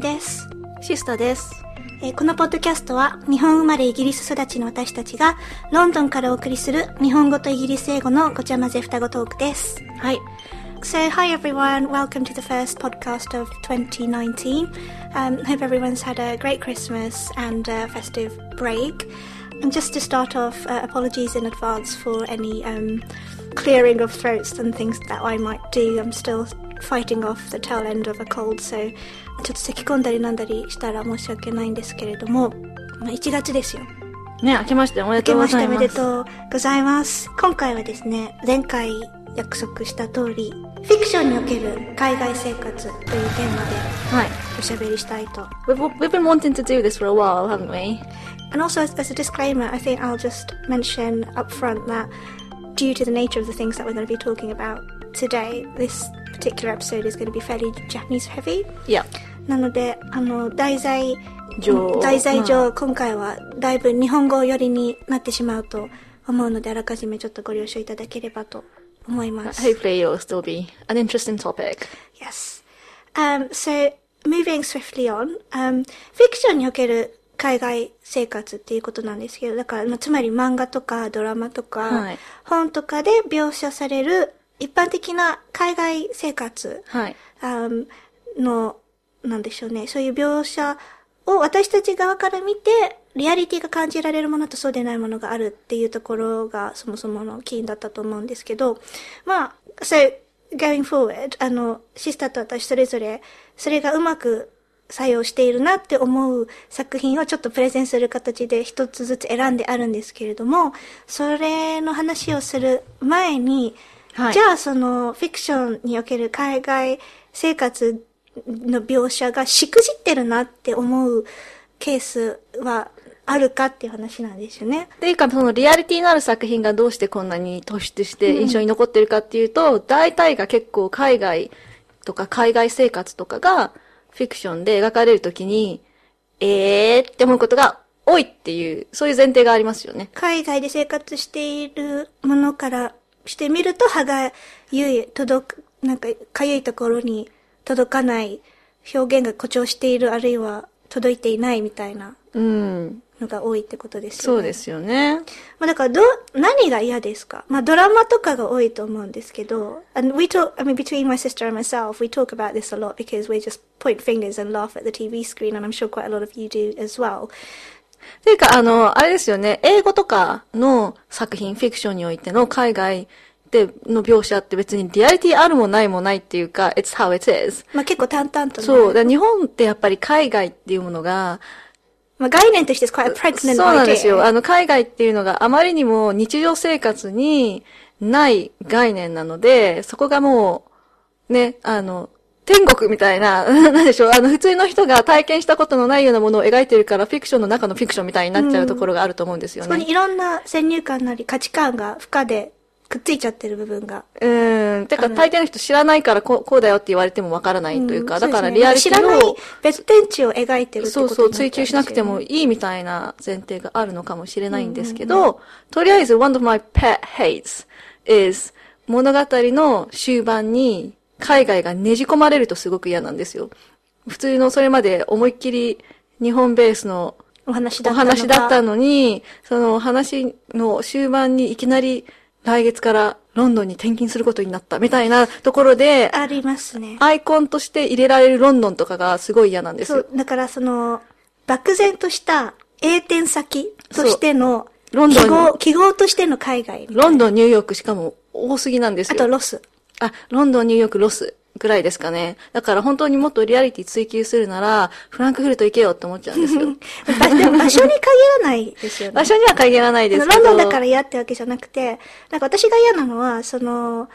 みです。シスタです。えこのポッドキャストは日本生まれイギリス育ちの私たちがロンドンからお送りする日本語とイギリス英語のごちゃ混ぜ双子トークです。はい。So, hi everyone, welcome to the first podcast of 2019. Um, hope everyone's had a great Christmas and a festive break. And just to start off, uh, apologies in advance for any um, clearing of throats and things that I might do. I'm still fighting off the tail end of a cold, so ちょっと咳込んだりなんだりしたら申し訳ないんですけれども、まあ、1月ですよ。ね、明けましておめで明けとうごましておめざいます。でとうございます。今回はですね、前回約束した通り、フィクションにおける海外生活というテーマではい。おしゃべりしたいと。We've, we've been wanting to do this for a while, haven't we? And also, as, as a disclaimer, I think I'll just mention up front that due to the nature of the things that we're going to be talking about today, this particular episode is going to be fairly Japanese heavy. いや。なので、あの、題材上題材上、ま今回はだいぶ日本語寄りになってしまうと思うので、あらかじめちょっとご了承いただければと思います。Hopefully it'll still be an interesting topic. Yes. Um, so, moving swiftly on, um, フィクションにおける海外生活っていうことなんですけど、だから、まあつまり漫画とかドラマとか、はい本とかで描写される一般的な海外生活、はい。um, の、なんでしょうね、そういう描写を私たち側から見て、リアリティが感じられるものとそうでないものがあるっていうところがそもそもの起因だったと思うんですけど、まあ、so, going forward, あの、シスターと私それぞれ、それがうまく作用しているなって思う作品をちょっとプレゼンする形で一つずつ選んであるんですけれども、それの話をする前に、はい。じゃあそのフィクションにおける海外生活の描写がしくじってるなって思うケースはあるかっていう話なんですよね。っていうか、そのリアリティのある作品がどうしてこんなに突出して印象に残ってるかっていうと、大体が結構海外とか海外生活とかがフィクションで描かれるときに、えーって思うことが多いっていう、そういう前提がありますよね。海外で生活しているものからしてみると歯がゆい、届く、なんかかゆいところに届かない表現が誇張しているあるいは届いていないみたいなうん。のが多いってことですよね。そうですよね。まあだからど、何が嫌ですかまあドラマとかが多いと思うんですけど、and we talk, I mean between my sister and myself, we talk about this a lot because we just point fingers and laugh at the TV screen and I'm sure quite a lot of you do as well. っていうか、あの、あれですよね、英語とかの作品、フィクションにおいての海外での描写って別にリアリティあるもないもないっていうか、it's how it is. まあ結構淡々とね。そう。だ日本ってやっぱり海外っていうものが、まあ概念として is quite a pregnant そうなんですよ。あの、海外っていうのがあまりにも日常生活にない概念なので、そこがもう、ね、あの、天国みたいな、なんでしょう、あの、普通の人が体験したことのないようなものを描いてるから、フィクションの中のフィクションみたいになっちゃうところがあると思うんですよね。そこにいろんな先入観なり価値観が負荷でくっついちゃってる部分が。うーん。てか、大抵の人知らないからこうこうだよって言われてもわからないというか、んだからリアリティ知らないを、別天地を描いてるってことそうそう、追求しなくてもいいみたいな前提があるのかもしれないんですけど、とりあえず、one of my pet hates is 物語の終盤に海外がねじ込まれるとすごく嫌なんですよ。普通のそれまで思いっきり日本ベースのお話だったのに、その話の終盤にいきなり来月からロンドンに転勤することになったみたいなところで、ありますね。アイコンとして入れられるロンドンとかがすごい嫌なんですよそう。、だからその、漠然とした栄転先としての、ロンドンに記号、記号としての海外。ロンドン、ニューヨークしかも多すぎなんですよ。あとロス。あ、ロンドン、ニューヨーク、ロスぐらいですかね。だから本当にもっとリアリティ追求するなら、フランクフルト行けよって思っちゃうんですよ。ばでも場所に限らないですよね。場所には限らないですけど。ロンドンだから嫌ってわけじゃなくて、なんか私が嫌なのは、その、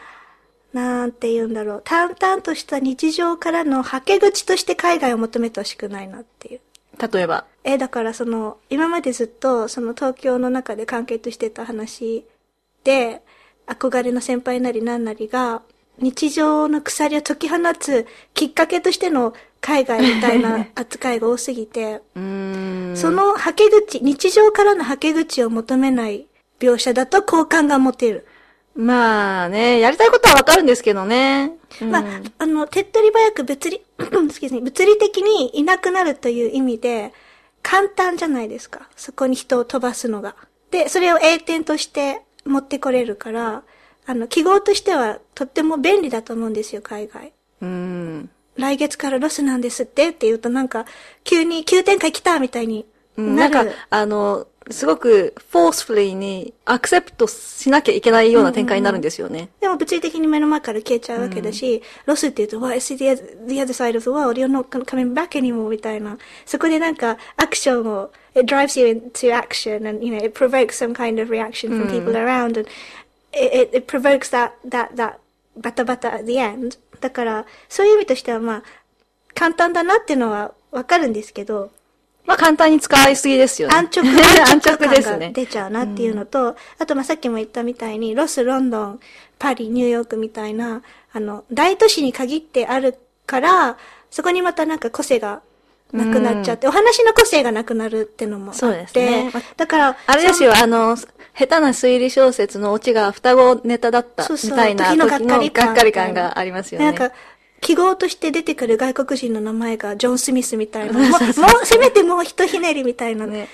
なんて言うんだろう、淡々とした日常からのはけ口として海外を求めてほしくないなっていう。例えば。え、だからその、今までずっと、その東京の中で完結してた話で、憧れの先輩なりなんなりが、日常の鎖を解き放つきっかけとしての海外みたいな扱いが多すぎて。そのはけ口、日常からのはけ口を求めない描写だと好感が持てる。まあね、やりたいことはわかるんですけどね。うんまあ、あの、手っ取り早く物理、excuse me 物理的にいなくなるという意味で、簡単じゃないですか。そこに人を飛ばすのが。で、それを栄転として持ってこれるから、あの、記号としてはとっても便利だと思うんですよ、海外。うん。来月からロスなんですってって言うとなんか、急に急展開来たみたいにうんなる。なんか、あの、すごく、 forcefullyに accept しなきゃいけないような展開になるんですよね。でも物理的に目の前から消えちゃうわけだし、ロスって言うと、Well, it's the the other side of the world, you're not coming back anymore みたいな。そこでなんか、アクションを、it drives you into action and, you know, it provokes some kind of reaction from people around and it, it, provokes that, that, that バタバタ at the end. だから、そういう意味としてはまあ、簡単だなっていうのはわかるんですけど、まあ簡単に使いすぎですよね。安直、安直ですね。出ちゃうなっていうのと、あとまあさっきも言ったみたいに、ロス、ロンドン、パリ、ニューヨークみたいな、あの、大都市に限ってあるから、そこにまたなんか個性がなくなっちゃって、お話の個性がなくなるってのもあって、そうですねだから、あれですよ、あの、下手な推理小説のオチが双子ネタだったみそうそうたいな時のがっかり感がありますよね。なんか、記号として出てくる外国人の名前がジョン・スミスみたいな、もう、もうせめてもう一ひねりみたいなね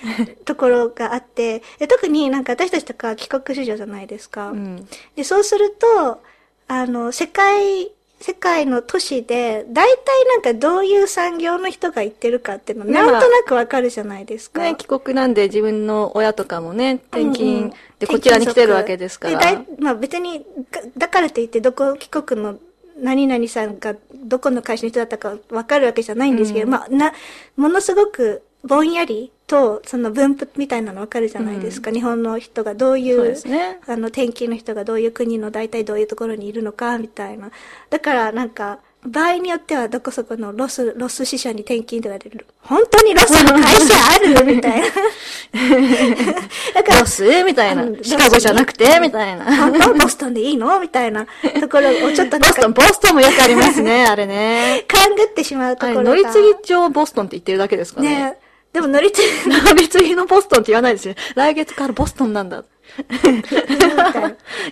ところがあって、で特になんか私たちとか帰国子女じゃないですか。うんで、そうすると、あの、世界、世界の都市で、大体なんかどういう産業の人が行ってるかっていうの、ねなんとなくわかるじゃないですか。ね、帰国なんで自分の親とかもね、転うんうん勤でこちらに来てるわけですから。でだいまあ別に、がだからといってどこ帰国の何々さんがどこの会社の人だったかわかるわけじゃないんですけど、まあな、ものすごくぼんやりとその分布みたいなのわかるじゃないですか。日本の人がどういう、ねあの転勤の人がどういう国の大体どういうところにいるのかみたいな。だからなんか、場合によってはどこそこのロス、ロス支社に転勤とかで、本当にロスの会社ある？みたいな。だからロ、ス？みたいなう。んシカゴじゃなくて？みたいな。本当ボストンでいいの？みたいなところをちょっとボストン、ボストンもよくありますね、あれね。勘ぐってしまうところが。乗り継ぎ上ボストンって言ってるだけですかね。ねでも乗り継ぎ、乗り継ぎのボストンって言わないですよ。来月からボストンなんだ。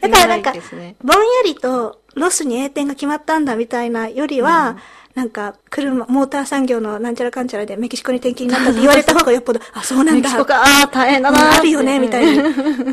だからなんかぼんやりとロスに栄転が決まったんだみたいなよりは、なんか、車、モーター産業のなんちゃらかんちゃらでメキシコに転勤になったって言われた方がよっぽど、あ、そうなんだ。メキシコか、ああ、大変だなあるよね、みたいに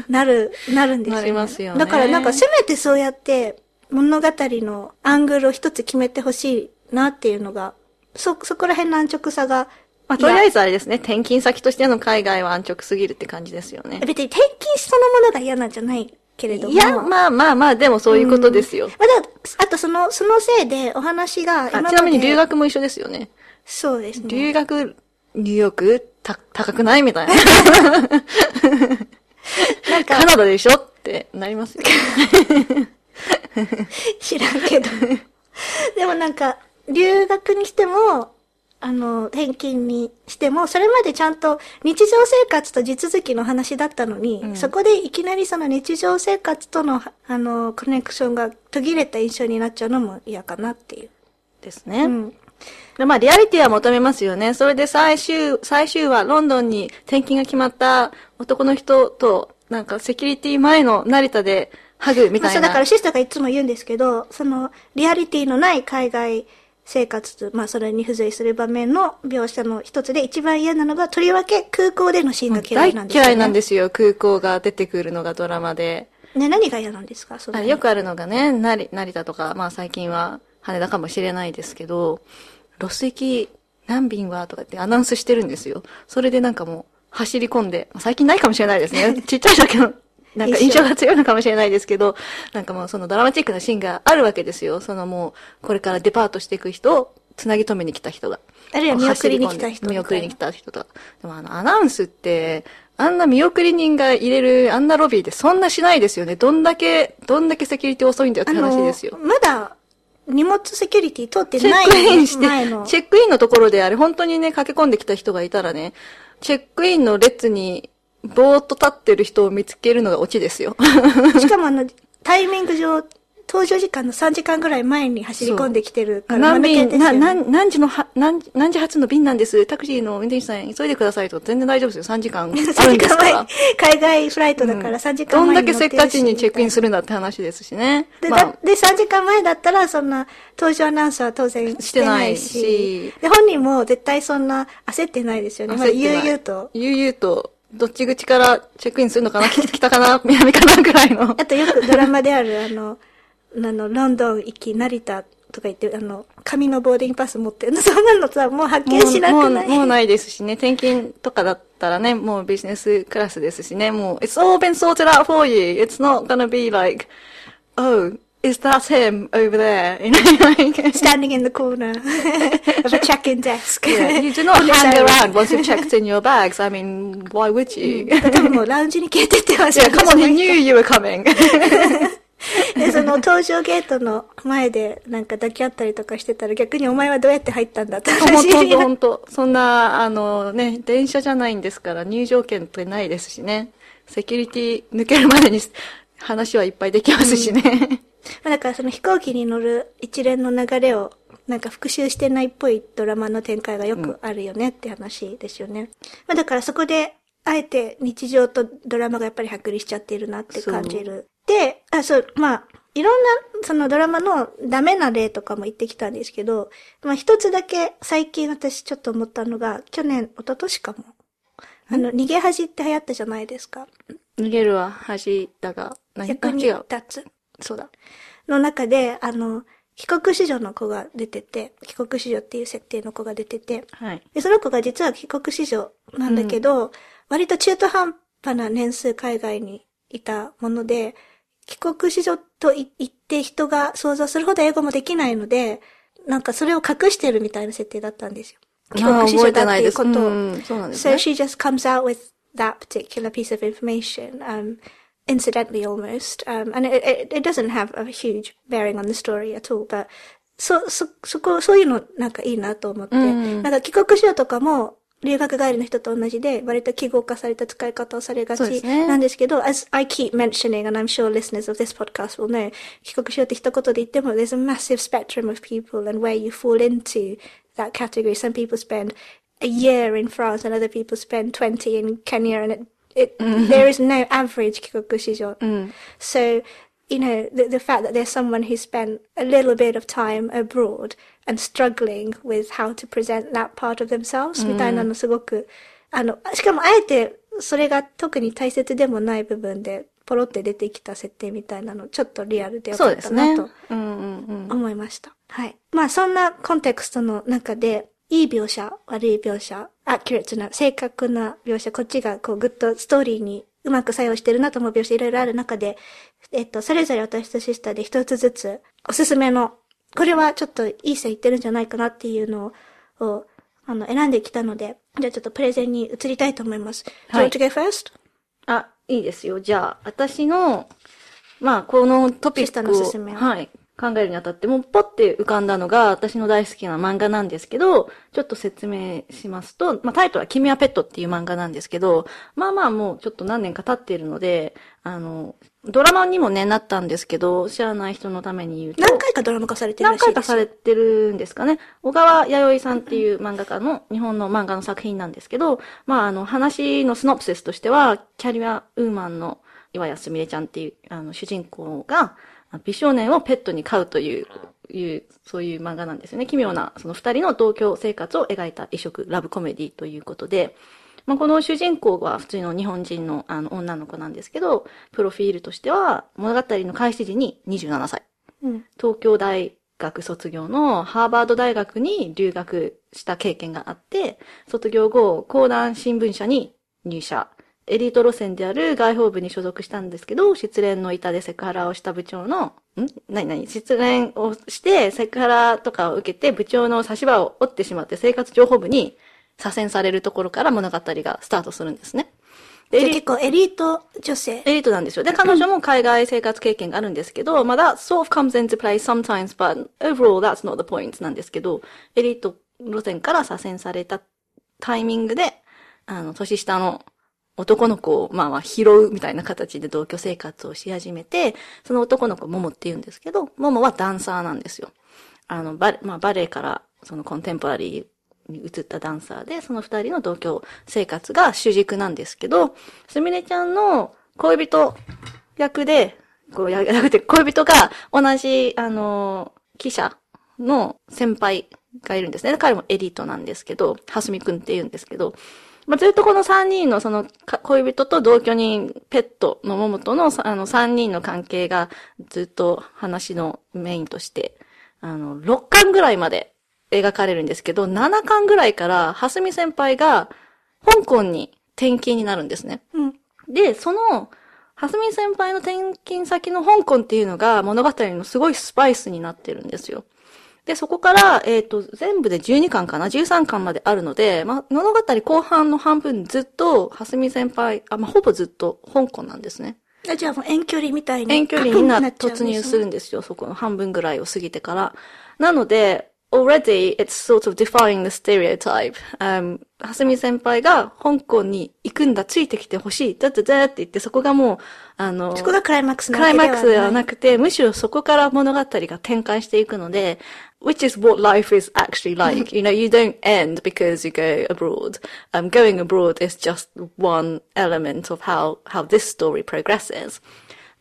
なる、なるんですよ、ね。なりますよねだからなんかせめてそうやって物語のアングルを一つ決めてほしいなっていうのが、そ、そこら辺の安直さが、まあ、とりあえずあれですね、転勤先としての海外は安直すぎるって感じですよね。別に転勤そのものが嫌なんじゃないけれども。いや、まあまあまあ、でもそういうことですよ。まあ、だあとその、そのせいでお話がちなみに留学も一緒ですよね。そうですね。留学、ニューヨーク、た、高くないみたいな。なんかカ、ナダでしょってなりますよ。知らんけど。でもなんか、留学にしても、あの、転勤にしても、それまでちゃんと日常生活と地続きの話だったのに、そこでいきなりその日常生活との、あの、コネクションが途切れた印象になっちゃうのも嫌かなっていう。ですね。うん。でまあ、リアリティは求めますよね。それで最終、最終はロンドンに転勤が決まった男の人と、なんかセキュリティ前の成田でハグみまあ、そうたいな。だからシスターがいつも言うんですけど、その、リアリティのない海外生活と、まあ、それに付随する場面の描写の一つで一番嫌なのが、とりわけ空港でのシーンが嫌大いなんですよ、ね。嫌いなんですよ。空港が出てくるのがドラマで。ね、何が嫌なんですか？そよくあるのがね、成成田とか、まあ最近は羽田かもしれないですけど、ロス行き何便はとかってアナウンスしてるんですよ。それでなんかもう走り込んで、まあ最近ないかもしれないですね。ちっちゃいだけの、なんか印象が強いのかもしれないですけど、なんかもうそのドラマチックなシーンがあるわけですよ。そのもう、これからデパートしていく人を、つなぎ止めに来た人が。あるいは見送りに来た人見送りに来た人とか。でもあの、アナウンスって、あんな見送り人が入れるあんなロビーでそんなしないですよね。どんだけ、どんだけセキュリティ遅いんだよって話ですよ。まだ、荷物セキュリティ通ってチェッないクインしてチェックインのところであれ、本当にね、駆け込んできた人がいたらね、チェックインの列に、ぼーっと立ってる人を見つけるのがオチですよ。しかもあの、タイミング上、登場時間の3時間ぐらい前に走り込んできてるから、何便、な、ね何、何時のは、何、何時発の便なんです？タクシーの運転手さん急いでくださいと全然大丈夫ですよ。3時間 あるん3です時間前海外フライトだから3時間どんだけせっかちにチェックインするんだって話ですしね。で、まあだで、3時間前だったら、そんな、登場アナウンスは当然してないし、しいしで、本人も絶対そんな焦ってないですよね。まあ、悠々と。悠々と、どっち口からチェックインするのかな？北かな？南かなぐらいの。あとよくドラマである、あの、あの、ロンドン行き、成田とか言って、あの、紙のボーディングパス持ってるの、そんなのさ、もう発見しなくない？もうもうないですしね。転勤とかだったらね、もうビジネスクラスですしね。もう、it's all been sorted out for you. It's not gonna be like, oh, is that him over there? You know, like, standing in the corner of a check-in desk. yeah, you do not hang around once you've checked in your bags. I mean, why would you? 多分もうラウンジに消えてってました yeah, come on, he knew you were coming. で、その搭乗ゲートの前でなんか抱き合ったりとかしてたら逆にお前はどうやって入ったんだって本話当本当本当そんな、あのね、電車じゃないんですから入場券ってないですしね。セキュリティ抜けるまでに話はいっぱいできますしね。まあだからその飛行機に乗る一連の流れをなんか復習してないっぽいドラマの展開がよくあるよねって話ですよね。まあだからそこであえて日常とドラマがやっぱり剥離しちゃっているなって感じる。で、あ、そう、まあ、いろんなそのドラマのダメな例とかも言ってきたんですけど、まあ一つだけ最近私ちょっと思ったのが、去年、一昨年かも。あの、逃げ恥って流行ったじゃないですか。逃げるは恥だが、何逆にあ違う。立つ。そうだ。の中で、あの、帰国子女の子が出てて、帰国子女っていう設定の子が出てて、はい。でその子が実は帰国子女なんだけど、割と中途半端な年数海外にいたもので、帰国子女とい言って人が想像するほど英語もできないので、なんかそれを隠してるみたいな設定だったんですよ。帰国子女だっていうことを。うん、そうなんです So ね。she just comes out with that particular piece of information, um, incidentally almost, um, and it, it, it doesn't have a huge bearing on the story at all, but そ、そ、そこ、そういうのなんかいいなと思って、うんなんか帰国子女とかも、留学帰りの人と同じで、割と記号化された使い方をされがちそうですねなんですけど、as I keep mentioning, and I'm sure listeners of this podcast will know, 帰国子女って一言で言っても、there's a massive spectrum of people and where you fall into that category. Some people spend a year in France and other people spend 20 in Kenya and it, it there is no average 帰国子女. So, you know, the, the fact that there's someone who spent a little bit of time abroad and struggling with how to present that part of themselves みたいなのすごく、あの、しかもあえてそれが特に大切でもない部分でポロって出てきた設定みたいなのちょっとリアルでよそかったなと。うんうんうん。思いました。はい。まあそんなコンテクストの中で、いい描写、悪い描写、アキュレートな、正確な描写、こっちがこうグッとストーリーにうまく作用してるなと思う描写いろいろある中で、えっと、それぞれ私とシスターで一つずつおすすめの、これはちょっといい線いってるんじゃないかなっていうのを、あの、選んできたので、じゃあちょっとプレゼンに移りたいと思います。はい Do you want to go first? あ、いいですよ。じゃあ、私の、まあ、このトピシスターのおすすめははい、考えるにあたって、もうポッて浮かんだのが、私の大好きな漫画なんですけど、ちょっと説明しますと、まあ、タイトルは君はペットっていう漫画なんですけど、まあまあもうちょっと何年か経っているので、あの、ドラマにもね、なったんですけど、知らない人のために言うと、何回かドラマ化されてるら何しいですよ。回かされてるんですかね。小川弥生さんっていう漫画家の日本の漫画の作品なんですけど、まああの話のスノプセスとしては、キャリアウーマンの岩谷すみれちゃんっていうあの主人公が美少年をペットに飼うという、いう、そういう漫画なんですよね。奇妙なその二人の同居生活を描いた異色ラブコメディということで、まあ、この主人公は普通の日本人のあの女の子なんですけど、プロフィールとしては物語の開始時に27歳。うん。東京大学卒業のハーバード大学に留学した経験があって、卒業後、講談新聞社に入社。エリート路線である外報部に所属したんですけど、失恋の板でセクハラをした部長の、ん？何何？失恋をしてセクハラとかを受けて部長の差し歯を折ってしまって生活情報部に左遷されるところから物語がスタートするんですね。で結構エリート女性。エリートなんですよ。で、彼女も海外生活経験があるんですけど、まあ、that sort of comes into play sometimes, but overall that's not the point なんですけど、エリート路線から左遷されたタイミングで、あの、年下の男の子を、まあ拾うみたいな形で同居生活をし始めて、その男の子、モモって言うんですけど、モモはダンサーなんですよ。あの、バレ、まあバレエからそのコンテンポラリーに移ったダンサーで、その二人の同居生活が主軸なんですけど、すみれちゃんの恋人役で、こう、や、役で恋人が同じ、あの、記者の先輩がいるんですね。彼もエリートなんですけど、はすみくんって言うんですけど、まあ、ずっとこの三人のその恋人と同居人、ペットの桃とのあの三人の関係がずっと話のメインとして、あの、6巻ぐらいまで描かれるんですけど、7巻ぐらいから、はすみ先輩が香港に転勤になるんですね。うん。で、その、はすみ先輩の転勤先の香港っていうのが物語のすごいスパイスになってるんですよ。で、そこから、えっ、ー、と、全部で12巻かな ?13 巻まであるので、まあ、物語後半の半分ずっと、はすみ先輩、あ、まあ、ほぼずっと香港なんですね。じゃあもう遠距離みたいに。遠距離にな、突入するんですよ。そこの半分ぐらいを過ぎてから。なので、already it's sort of defying the stereotype. Um, はすみ先輩が香港に行くんだ、ついてきてほしい、だってだって言って、そこがもう、あの、そこがクライマックスなクライマックスではなくて、むしろそこから物語が展開していくので、which is what life is actually like. you know, you don't end because you go abroad. Um, going abroad is just one element of how, how this story progresses.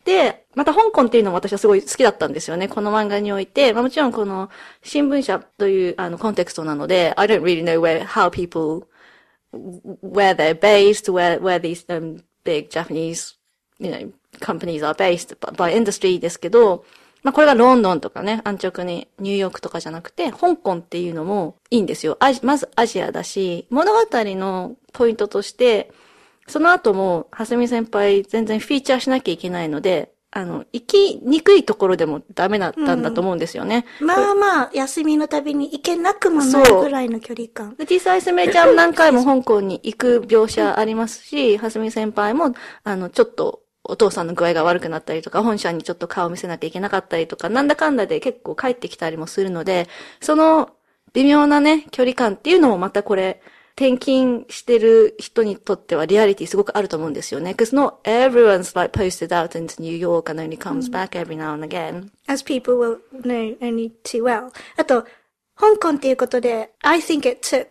で、また香港っていうのも私はすごい好きだったんですよね。この漫画において。まあもちろんこの新聞社というあのコンテクストなので、I don't really know where, how people, where they're based, where, where these、um, big Japanese, you know, companies are based by industry ですけど、 まあこれがロンドンとかね、安直にニューヨークとかじゃなくて、香港っていうのもいいんですよ。まずアジアだし、物語のポイントとして、その後も、はすみ先輩全然フィーチャーしなきゃいけないので、あの、行きにくいところでもダメだったんだと思うんですよね。うん、まあまあ、休みのたびに行けなくもないぐらいの距離感。で実際すみれちゃん何回も香港に行く描写ありますし、はすみ先輩も、あの、ちょっと、お父さんの具合が悪くなったりとか、本社にちょっと顔を見せなきゃいけなかったりとか、なんだかんだで結構帰ってきたりもするので、その微妙なね、距離感っていうのもまたこれ、転勤してる人にとってはリアリティすごくあると思うんですよね。Because not everyone's like posted out into New York and only comes back every now and again. As people will know only too well. あと、香港っていうことで、I think it took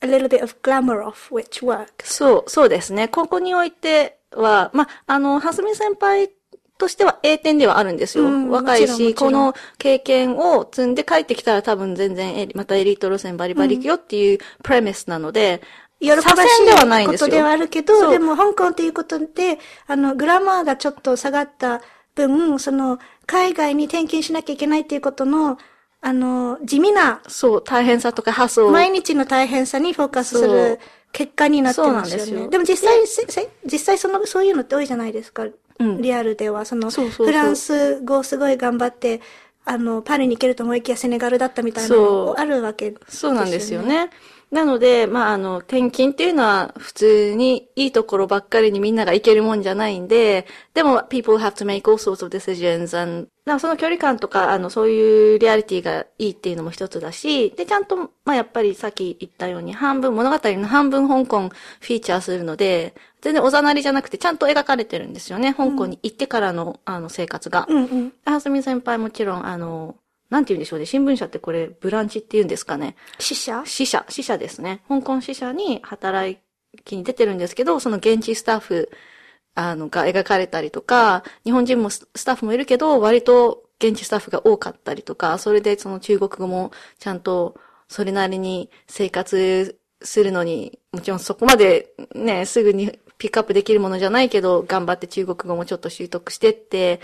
a little bit of glamour off which works. そう、そうですね。ここにおいては、まあ、の、はすみ先輩としては A 点ではあるんですよ。うん、若いし、この経験を積んで帰ってきたら多分全然またエリート路線バリバリ行くよっていうプレミスなので、うん、喜ばしいことではあるけど、でも香港っていう。ことで、あの、グラマーがちょっと下がった分、その、海外に転勤しなきゃいけないっていう。ことの、あの、地味な。そう、大変さとか発想。毎日の大変さにフォーカスする結果になってますよね。でよでも実際、実際その、そういうのって多いじゃないですか。うん、リアルでは、その、フランス語をすごい頑張って、あの、パリに行けると思いきやセネガルだったみたいなのあるわけね。そうなんですよね。なので、まあ、あの、転勤っていうのは普通にいいところばっかりにみんなが行けるもんじゃないんで、でも、people have to make all sorts of decisions and その距離感とか、あの、そういうリアリティがいいっていうのも一つだし、で、ちゃんと、まあ、やっぱりさっき言ったように、半分、物語の半分香港フィーチャーするので、全然おざなりじゃなくて、ちゃんと描かれてるんですよね。香港に行ってからの、あの、生活が。うんうん。はすみ先輩もちろん、あの、なんて言うんでしょうね。新聞社ってこれ、ブランチって言うんですかね。死者？死者、死者ですね。香港死者に働きに出てるんですけど、その現地スタッフ、あの、が描かれたりとか、日本人もスタッフもいるけど、割と現地スタッフが多かったりとか、それでその中国語もちゃんとそれなりに生活するのに、もちろんそこまでね、すぐにピックアップできるものじゃないけど、頑張って中国語もちょっと習得してって、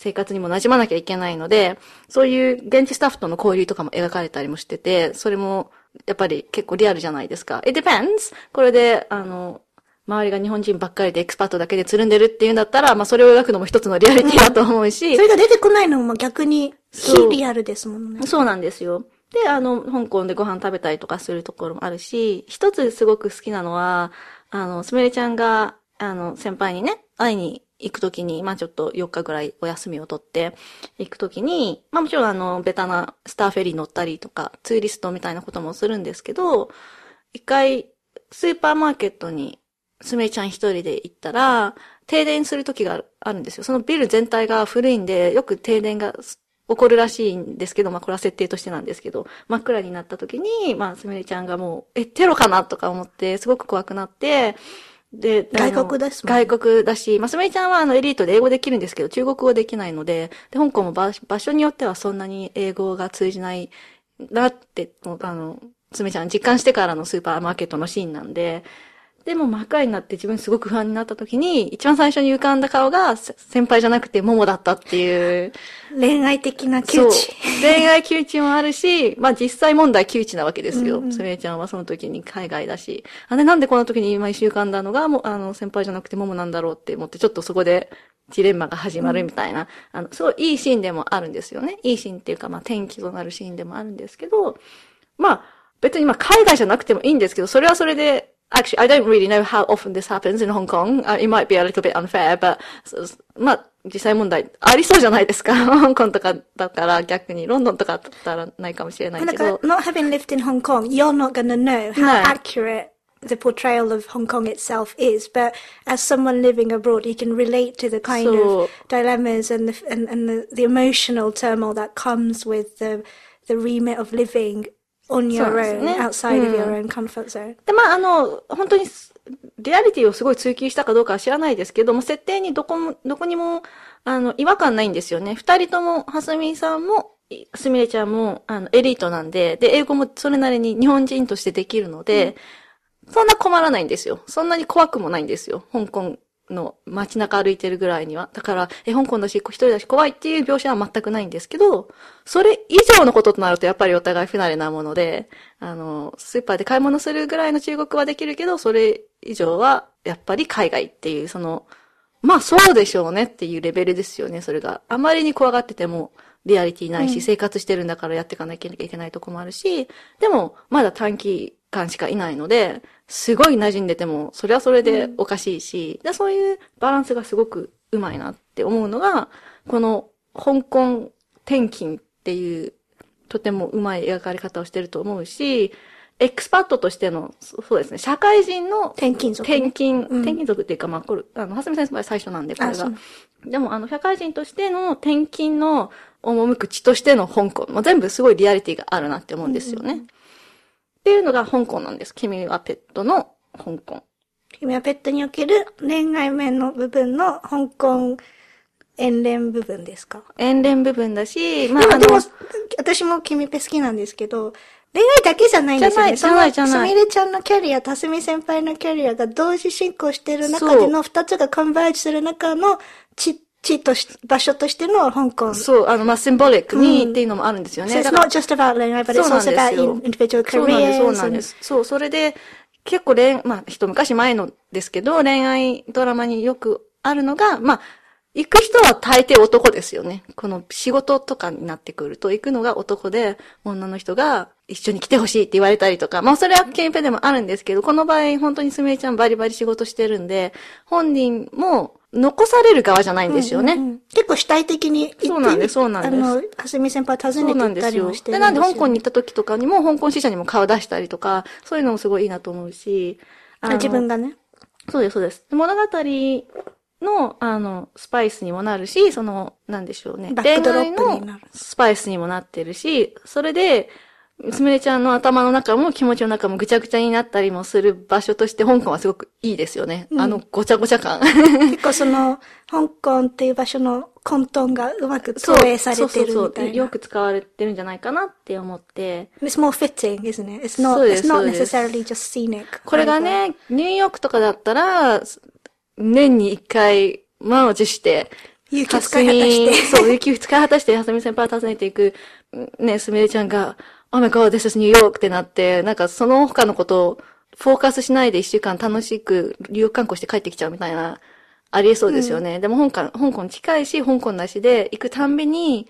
生活にも馴染まなきゃいけないので、そういう現地スタッフとの交流とかも描かれたりもしてて、それもやっぱり結構リアルじゃないですか。It depends! これで、あの、周りが日本人ばっかりでエクスパートだけでつるんでるっていうんだったら、まあそれを描くのも一つのリアリティだと思うし。それが出てこないのも逆に非リアルですもんね。そうなんですよ。で、あの、香港でご飯食べたりとかするところもあるし、一つすごく好きなのは、あの、すみれちゃんが、あの、先輩にね、会いに行くときに、まあちょっと4日ぐらいお休みを取って行くときに、まあもちろんあの、ベタなスターフェリー乗ったりとか、ツーリストみたいなこともするんですけど、一回、スーパーマーケットにすみれちゃん一人で行ったら、停電する時があるんですよ。そのビル全体が古いんで、よく停電が起こるらしいんですけど、まあこれは設定としてなんですけど、真っ暗になった時に、まあすみれちゃんがもう、え、テロかなとか思って、すごく怖くなって、で、外国ですもん、ね、外国だし、まあ、すみれちゃんはあのエリートで英語できるんですけど、中国語できないので、で、香港も場所によってはそんなに英語が通じないなって、あの、すみれちゃん実感してからのスーパーマーケットのシーンなんで、でも真っ赤になって自分すごく不安になった時に、一番最初に浮かんだ顔が先輩じゃなくてモモだったっていう。恋愛的な窮地。恋愛窮地もあるし、まあ実際問題窮地なわけですよ。すみれちゃんはその時に海外だし。あれなんでこの時に今一週間だのが、もあの、先輩じゃなくてモモなんだろうって思って、ちょっとそこでジレンマが始まるみたいな、うん、あの、すごいいいシーンでもあるんですよね。いいシーンっていうか、まあ転機となるシーンでもあるんですけど、まあ、別にまあ海外じゃなくてもいいんですけど、それはそれで Actually, I don't really know how often this happens in Hong Kong. Uh, it might be a little bit unfair, but まあ、実際問題ありそうじゃないですか。香港とかだから逆に、ロンドンとかだったらないかもしれないけど。Not having lived in Hong Kong, you're not gonna know how no. accurate the portrayal of Hong Kong itself is, but as someone living abroad, you can relate to the kind so, of dilemmas and the and, and the, the emotional turmoil that comes with the the remit of living on your own,、ね、outside of your own comfort zone. で、まあ、あの、本当に、リアリティをすごい追求したかどうかは知らないですけども、設定にどこも、どこにも、あの、違和感ないんですよね。二人とも、はすみさんも、すみれちゃんも、あの、エリートなんで、で、英語もそれなりに日本人としてできるので、うん、そんな困らないんですよ。そんなに怖くもないんですよ。香港の街中歩いてるぐらいには。だから、え、香港だし、一人だし怖いっていう描写は全くないんですけど、それ以上のこととなるとやっぱりお互い不慣れなもので、あの、スーパーで買い物するぐらいの中国はできるけど、それ以上はやっぱり海外っていう、その、まあそうでしょうねっていうレベルですよね、それが。あまりに怖がってても、リアリティないし、うん、生活してるんだからやっていかなきゃいけないとこもあるし、でも、まだ短期間しかいないので、すごい馴染んでても、それはそれでおかしいし、でそういうバランスがすごくうまいなって思うのが、この香港転勤っていう、とてもうまい描かれ方をしてると思うし、エクスパットとしての、そうですね、社会人の転勤族、ね、転勤、転勤族っていうか、まあ、これ、あの、はすみ先生は最初なんで、これが。でも、あの、社会人としての転勤の赴く地としての香港、も全部すごいリアリティがあるなって思うんですよね。うんっていうのが香港なんです。君はペットの香港。君はペットにおける恋愛面の部分の香港遠恋部分ですか？遠恋部分だし、まあ、でも、私も君ペ好きなんですけど、恋愛だけじゃないんですよね。じゃないじゃない。すみれちゃんのキャリア、たすみ先輩のキャリアが同時進行してる中での二つがコンバージする中のち地とし、場所としての香港。そう、あの、まあ、シンボリックにっていうのもあるんですよね。So it's not just about 恋愛、but it's also about individual careers. そうなんです、そうなんです。そう、それで、結構恋、まあ、一昔前のですけど、恋愛ドラマによくあるのが、まあ、行く人は大抵男ですよね。この仕事とかになってくると、行くのが男で、女の人が一緒に来てほしいって言われたりとか、まあそれはケンペでもあるんですけど、この場合本当にすみれちゃんバリバリ仕事してるんで、本人も残される側じゃないんですよね。うんうんうん、結構主体的にそうなんです、そうなんです。あの、はすみ先輩訪ねて行ったりもしてるんですよ。で、なんで香港に行った時とかにも、香港支社にも顔出したりとか、そういうのもすごいいいなと思うし。自分がね。そうです、そうです。物語の、あの、スパイスにもなるし、その、なんでしょうね。恋愛のスパイスにもなってるし、それで、すみれちゃんの頭の中も気持ちの中もぐちゃぐちゃになったりもする場所として香港はすごくいいですよね。うん、あのごちゃごちゃ感。結構その、香港っていう場所の混沌がうまく投影されてるみたいな。そうそうそうよく使われてるんじゃないかなって思って。It's more fitting, isn't it? It's not, it's not necessarily just scenic. これがね、ニューヨークとかだったら、年に一回満を持して、勇気使い果たして。そう、勇気使い果たして、はすみ先輩を訪ねていく、ね、すみれちゃんが、Oh my god, this is New York ってなって、なんかその他のことをフォーカスしないで一週間楽しく留学観光して帰ってきちゃうみたいな、ありえそうですよね。うん、でも香港、香港近いし、香港なしで行くたんびに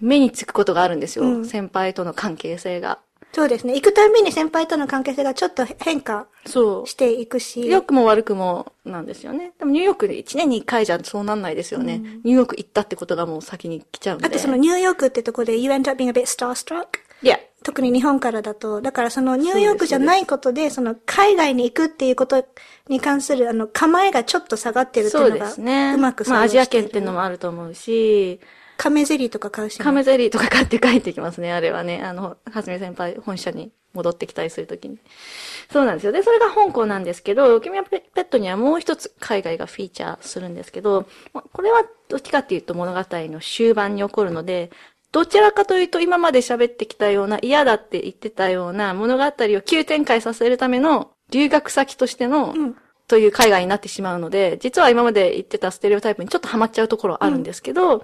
目につくことがあるんですよ。うん、先輩との関係性が。そうですね。行くたんびに先輩との関係性がちょっと変化していくし。良くも悪くもなんですよね。でもニューヨークで1年に1回じゃそうなんないですよね。うん、ニューヨーク行ったってことがもう先に来ちゃうんで。あとそのニューヨークってとこで you end up being a bit starstruck? 特に日本からだと、だからそのニューヨークじゃないことで、その海外に行くっていうことに関するあの構えがちょっと下がってるっていうそうのが、ですね。うまくまあアジア圏るっていうのもあると思うし、亀ゼリーとか買うしね、亀ゼリーとか買って帰ってきますね、あれはね。あの、はじめ先輩本社に戻ってきたりするときに。そうなんですよ。で、それが香港なんですけど、君はペペットにはもう一つ海外がフィーチャーするんですけど、まあこれはどっちかっていうと物語の終盤に起こるので、どちらかというと今まで喋ってきたような嫌だって言ってたような物語を急展開させるための留学先としての、うん。という海外になってしまうので、実は今まで言ってたステレオタイプにちょっとハマっちゃうところはあるんですけど、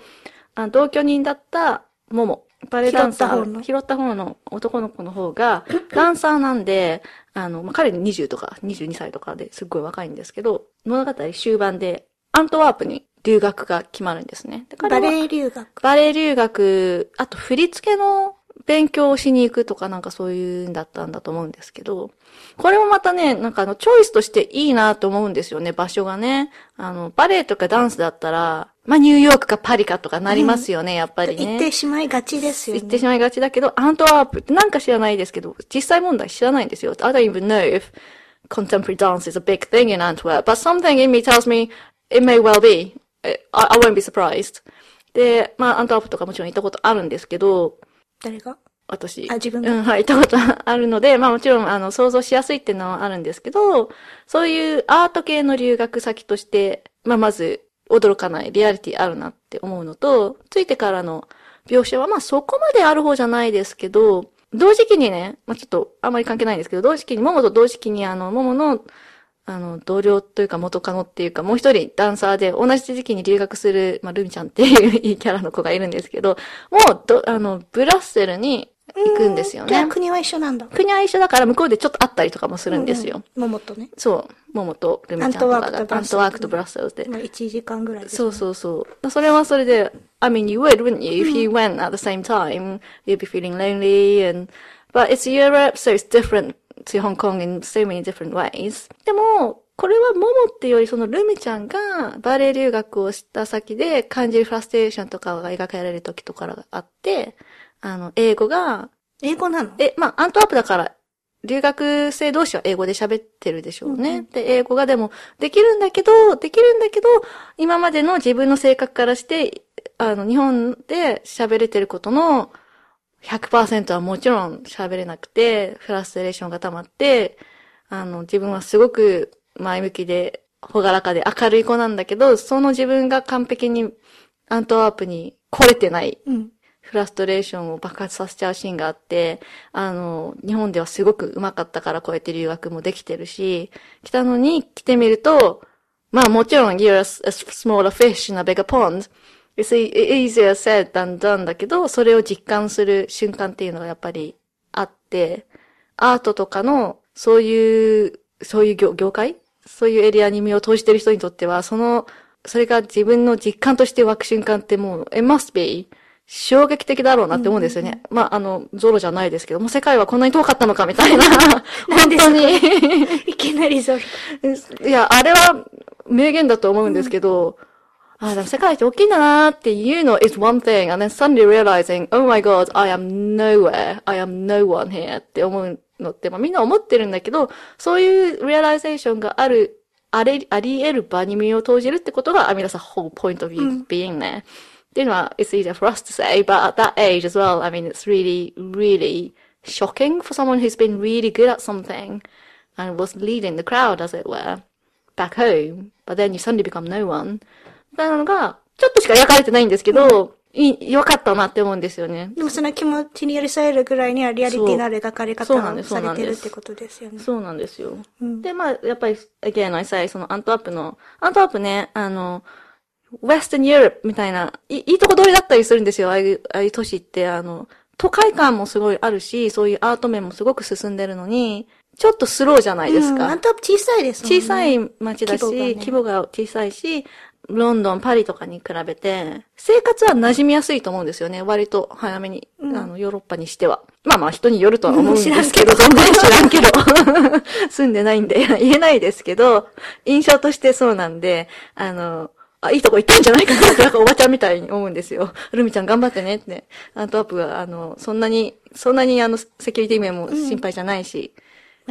あの同居人だったモモ、バレエダンサー、拾った方の。男の子の方が、ダンサーなんで、あの、まあ、彼20とか22歳とかですっごい若いんですけど、物語終盤でアントワープに留学が決まるんですね。バレエ留学。バレエ留学、あと振り付けの勉強をしに行くとかなんかそういうんだったんだと思うんですけど、これもまたね、なんかあの、チョイスとしていいなと思うんですよね、場所がね。あの、バレエとかダンスだったら、まあ、ニューヨークかパリかとかなりますよね、やっぱりね。行ってしまいがちですよね。行ってしまいがちだけど、アントワープってなんか知らないですけど、実際問題知らないんですよ。I don't even know if contemporary dance is a big thing in Antwerp, but something in me tells me it may well be. I, I won't be surprised. で、まあ、アントワープとかもちろん行ったことあるんですけど、誰が？私。あ自分が？うん、はい、行ったことあるので、まあもちろん、あの、想像しやすいっていうのはあるんですけど、そういうアート系の留学先として、まあまず、驚かないリアリティあるなって思うのと、ついてからの描写は、まあそこまである方じゃないですけど、同時期にね、まあちょっとあんまり関係ないんですけど、同時期に、モモと同時期にあの、モモの、あの、同僚というか元カノっていうか、もう一人ダンサーで同じ時期に留学する、まあ、ルミちゃんっていういいキャラの子がいるんですけど、もう、ど、あの、ブラッセルに行くんですよね。国は一緒なんだ。国は一緒だから向こうでちょっと会ったりとかもするんですよ。ももとね。そう。モモとルミちゃんとかが。アントワークとブラッセルアントワークとブラッセルで。まあ1時間ぐらいです、そうそうそう。それはそれで、I mean, you would, wouldn't you? If you went at the same time, you'd be feeling lonely and, but it's Europe, so it's different to Hong Kong in so many different ways. でも、これはモモっていうよりそのルミちゃんがバレエ留学をした先で感じるフラストレーションとかが描かれる時とかがあって、あの、英語が、英語なのえ、まあ、アントワープだから、留学生同士は英語で喋ってるでしょうね。うんうんで、英語がでも、できるんだけど、できるんだけど、今までの自分の性格からして、あの、日本で喋れてることの100%はもちろん喋れなくて、フラストレーションが溜まって、あの、自分はすごく前向きで、ほがらかで明るい子なんだけど、その自分が完璧にアントワープに来れてないうん。フラストレーションを爆発させちゃうシーンがあって、あの、日本ではすごく上手かったからこうやって留学もできてるし、来たのに来てみると、まあもちろん you're a smaller fish in a bigger pond. It's e- easier said than done だけど、それを実感する瞬間っていうのがやっぱりあって、アートとかのそういう、そういう業業界？そういうエリアに身を投じてる人にとっては、その、それが自分の実感として湧く瞬間ってもう、it must be 衝撃的だろうなって思うんですよね。まあ、あの、ゾロじゃないですけども、世界はこんなに遠かったのかみたいな。本当に。いきなりゾロ。いや、あれは名言だと思うんですけど、あ、でも世界って大きいんだなーっていうの is one thing, and then suddenly realizing, oh my god, I am nowhere, I am no one here って思うのって、まあみんな思ってるんだけど、そういう realization がある、あれ、あり得る場に身を投じるってことが、あ、皆さん whole point of view being there. っていうのは、it's easier for us to say, but at that age as well, I mean, it's really, really shocking for someone who's been really good at something and was leading the crowd, as it were, back home, but then you suddenly become no one. みたいなのが、ちょっとしか描かれてないんですけど、い良かったなって思うんですよね。でもその気持ちに寄り添えるぐらいにはリアリティのある描かれ方をされてそうなんでするってことですよね。そうなんですよ。うんで、まあ、やっぱり、again, I say, そのアントワープの、アントワープね、あの、Western Europe みたいな、いいいとこ取りだったりするんですよ、ああいう、ああいう都市って、あの、都会感もすごいあるし、そういうアート面もすごく進んでるのに、ちょっとスローじゃないですうん、か。アントワープ小さいですもんね。小さい街だし、規ね規模が小さいし、ロンドン、パリとかに比べて、生活は馴染みやすいと思うんですよね。割と早めに、うんあの、ヨーロッパにしては。まあまあ人によるとは思うんですけど、全然知らんけど。住んでないんで言えないですけど、印象としてそうなんで、あの、あ、いいとこ行ったんじゃないかなって、なんかおばちゃんみたいに思うんですよ。ルミちゃん頑張ってねって。アントワープは、あの、そんなに、そんなにあの、セキュリティ面も心配じゃないし、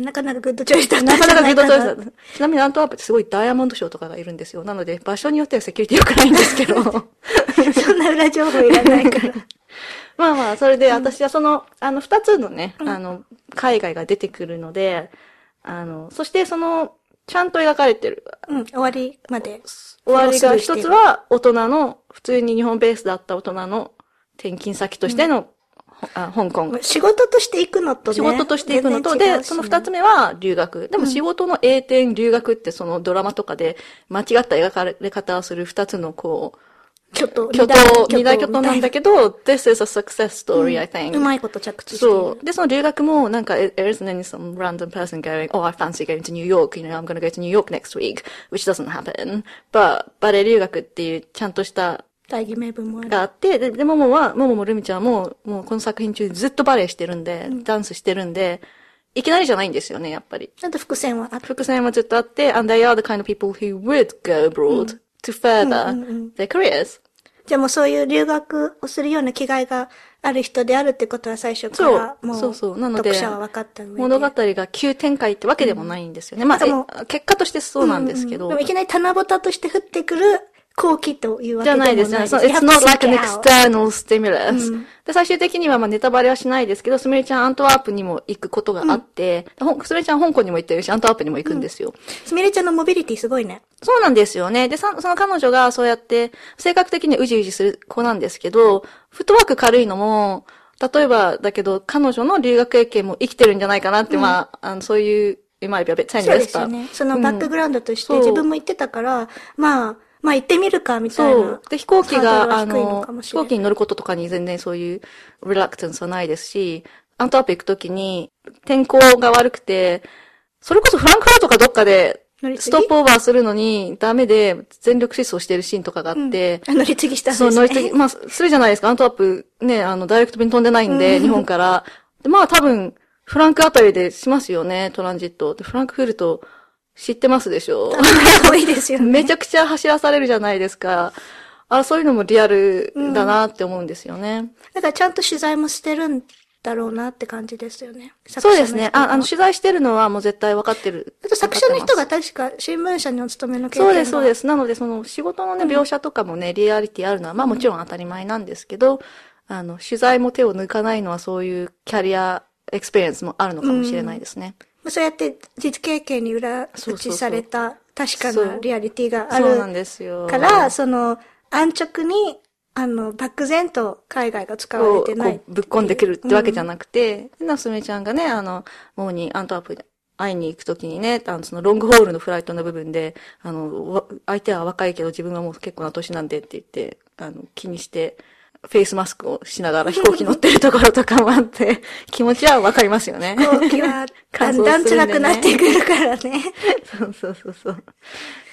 なかなか good choice だったんなかなか。 good choice だった。ちなみにアントワープってすごいダイヤモンドショーとかがいるんですよ。なので、場所によってはセキュリティ良くないんですけど。そんな裏情報いらないから。まあまあ、それで私はその、あの、二つのね、あの、海外が出てくるので、あの、そしてその、ちゃんと描かれてる。うん、終わりまで。終わりが一つは、大人の、普通に日本ベースだった大人の転勤先としての、ほあ香港。仕事として行くのとね。仕事としていくのと、で、その二つ目は留学。でも仕事の A 点留学ってそのドラマとかで間違った描かれ方をする二つのこう、巨頭。巨頭、二大巨頭なんだけど、This is a success story, I う think. まいこと着地してる。そう。で、その留学も、なんか、there isn't any some random person going, oh, I fancy going to New York, you know, I'm gonna go to New York next week, which doesn't happen. But, バレエ留学っていう、ちゃんとした、大義名分もある。があって、で、で、ももは、もももルミちゃんも、もうこの作品中ずっとバレエしてるんで、ダンスしてるんで、いきなりじゃないんですよね、やっぱり。ちゃんと伏線はあって。伏線はずっとあって、and they are the kind of people who would go abroad to further their careers. じゃあもうそういう留学をするような気概がある人であるってことは最初から、もう、そうそうなので読者は分かった。物語が急展開ってわけでもないんですよね。までもあ、え結果としてそうなんですけど。でもいきなり棚ぼたとして降ってくる後期というわけじゃでもないいです。なですね。そう You it's not like an external stimulus、で、最終的にはまあネタバレはしないですけど、すみれちゃんアントワープにも行くことがあって、ほんすみれちゃん香港にも行ってるし、アントワープにも行くんですよ。すみれちゃんのモビリティすごいね。そうなんですよね。で、さその彼女がそうやって、性格的にうじうじする子なんですけど、フットワーク軽いのも、例えばだけど、彼女の留学経験も生きてるんじゃないかなって、まあ、あの、そういう、今言えば別にそうですよね。そのバックグラウンドとして自分も言ってたから、まあ、まあ行ってみるかみたいなそう。。で、飛行機が、あの飛行機に乗ることとかに全然そういう reluctance はないですし、アントワープ行くときに、天候が悪くて、それこそフランクフルトかどっかで、ストップオーバーするのにダメで全力疾走してるシーンとかがあって、あ乗り継ぎしたんですそう、ね。乗り継ぎ、まあ、するじゃないですか。アントワープ、ね、あの、ダイレクト便飛んでないんで、日本から。で、まあ、多分、フランクあたりでしますよね、トランジット。で、フランクフルト、知ってますでしょ？多いですよね。めちゃくちゃ走らされるじゃないですか。あ、そういうのもリアルだなって思うんですよね。だからちゃんと取材もしてるんだろうなって感じですよね。そうですね。あ、あの、取材してるのはもう絶対分かってる。あと作者の人が確か新聞社にお勤めの経験そうです、そうです。なので、その仕事のね、描写とかもね、リアリティあるのは、まあもちろん当たり前なんですけど、あの、取材も手を抜かないのはそういうキャリアexperience もあるのかもしれないですね。まあそうやって実経験に裏打ちされた確かなリアリティがある。から、その安直に、あの、漠然と海外が使われこう、てないこうぶっ込んでくるってわけじゃなくて、なすみちゃんがね、あの、もうにアントワープに会いに行くときにね、あの、その long haul のフライトの部分で、あの、わ相手は若いけど自分はもう結構な年なんでって言って、あの、気にして、フェイスマスクをしながら飛行機乗ってるところとかもあって、気持ちはわかりますよね。後期はだ乾んだん辛くなってくるからね。そうそうそうそう。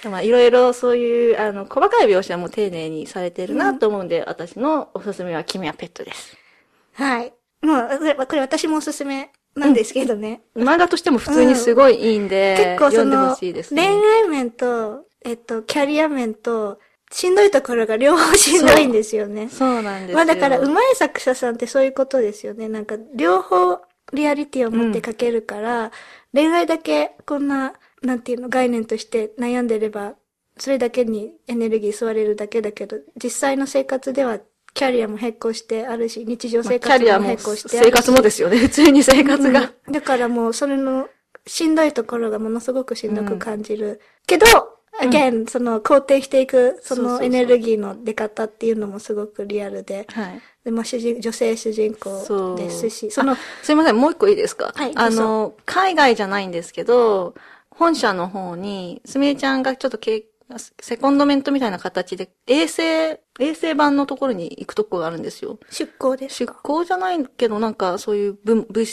まあ、いろいろそういう、あの、細かい描写も丁寧にされてるなと思うんで、私のおすすめは君はペットです。はい。もう、これ私もおすすめなんですけどね。漫画としても普通にすごいいいんで、結構その、ほしいです恋ね。愛面と、えっと、キャリア面と、しんどいところが両方しんどいんですよね。そうなんですよ。まあだから、上手い作者さんってそういうことですよね。なんか、両方リアリティを持って書けるから、恋愛だけこんな、なんていうの、概念として悩んでれば、それだけにエネルギー吸われるだけだけど、実際の生活では、キャリアも並行してあるし、日常まあ生活もキャリアも並行してあるし。生活もですよね。普通に生活が。うんだからもう、それの、しんどいところがものすごくしんどく感じる。けど、again、その、肯定していく、そのエネルギーの出方っていうのもすごくリアルで。はい。で、まあ、主人、女性主人公ですし、その、すいません、もう一個いいですか？はいあの、海外じゃないんですけど、本社の方に、すみれちゃんがちょっとけセコンドメントみたいな形で、衛星、衛星版のところに行くとこがあるんですよ。出向です出か向じゃないけど、なんかそういう部部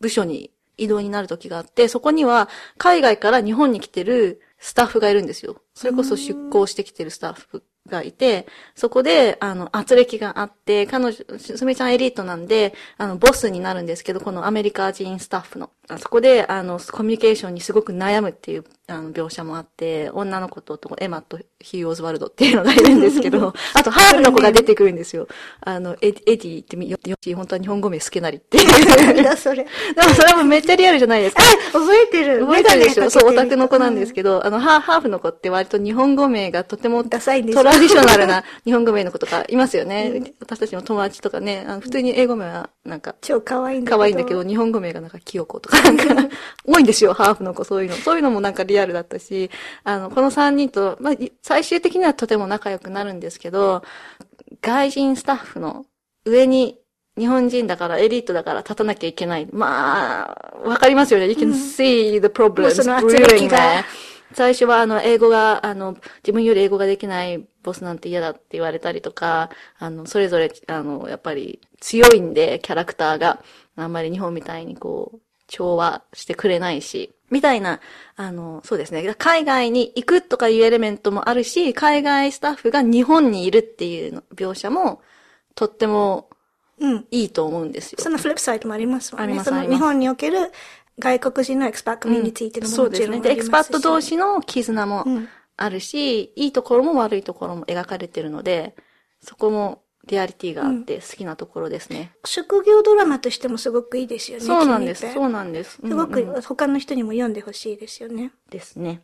部署に移動になる時があって、そこには海外から日本に来てるスタッフがいるんですよ。それこそ出向してきてるスタッフがいて、そこで、あの、圧力があって、彼女、すみちゃんエリートなんで、あの、ボスになるんですけど、このアメリカ人スタッフの。そこで、あの、コミュニケーションにすごく悩むっていう、あの、描写もあって、女の子と、とエマとヒュー・オズワルドっていうのがいるんですけど、あと、ハーフの子が出てくるんですよ。あの、エディエディってみ、よよし、本当は日本語名好きなりっていう。だそれ。でもそれもめっちゃリアルじゃないですか。あ、覚えてる。覚えてるでしょそう、オタクの子なんですけけど、あの、ハーフの子って割と日本語名がとてもダサいんですトラディショナルな日本語名の子とかいますよね。私たちの友達とかね、あの普通に英語名はなんか、超可愛いんだけど。可愛いんだけど、日本語名がなんか、清子とかなんか、多いんですよ、ハーフの子、そういうの。そういうのもなんかリアルだったし、あの、この3人と、まあ、い最終的にはとても仲良くなるんですけど、外人スタッフの上に日本人だから、エリートだから立たなきゃいけない。まあ、わかりますよね。You can see the problems. 最初は、あの、英語が、あの、自分より英語ができないボスなんて嫌だって言われたりとか、あの、それぞれ、あの、やっぱり強いんで、キャラクターが。あんまり日本みたいにこう、調和してくれないし、みたいな、あの、そうですね。海外に行くとかいうエレメントもあるし、海外スタッフが日本にいるっていうの描写も、とってもうん。いいと思うんですよ。そのフリップサイドもありますもんね。ありますありますその日本における外国人のエクスパートコミュニティっていうのももちそうですね。で、エク。スパット同士の絆もうんあるし、いいところも悪いところも描かれてるので、そこもリアリティがあって好きなところですね。職業ドラマとしてもすごくいいですよね。そうなんです。そうなんです。すごく他の人にも読んでほしいですよね。ですね。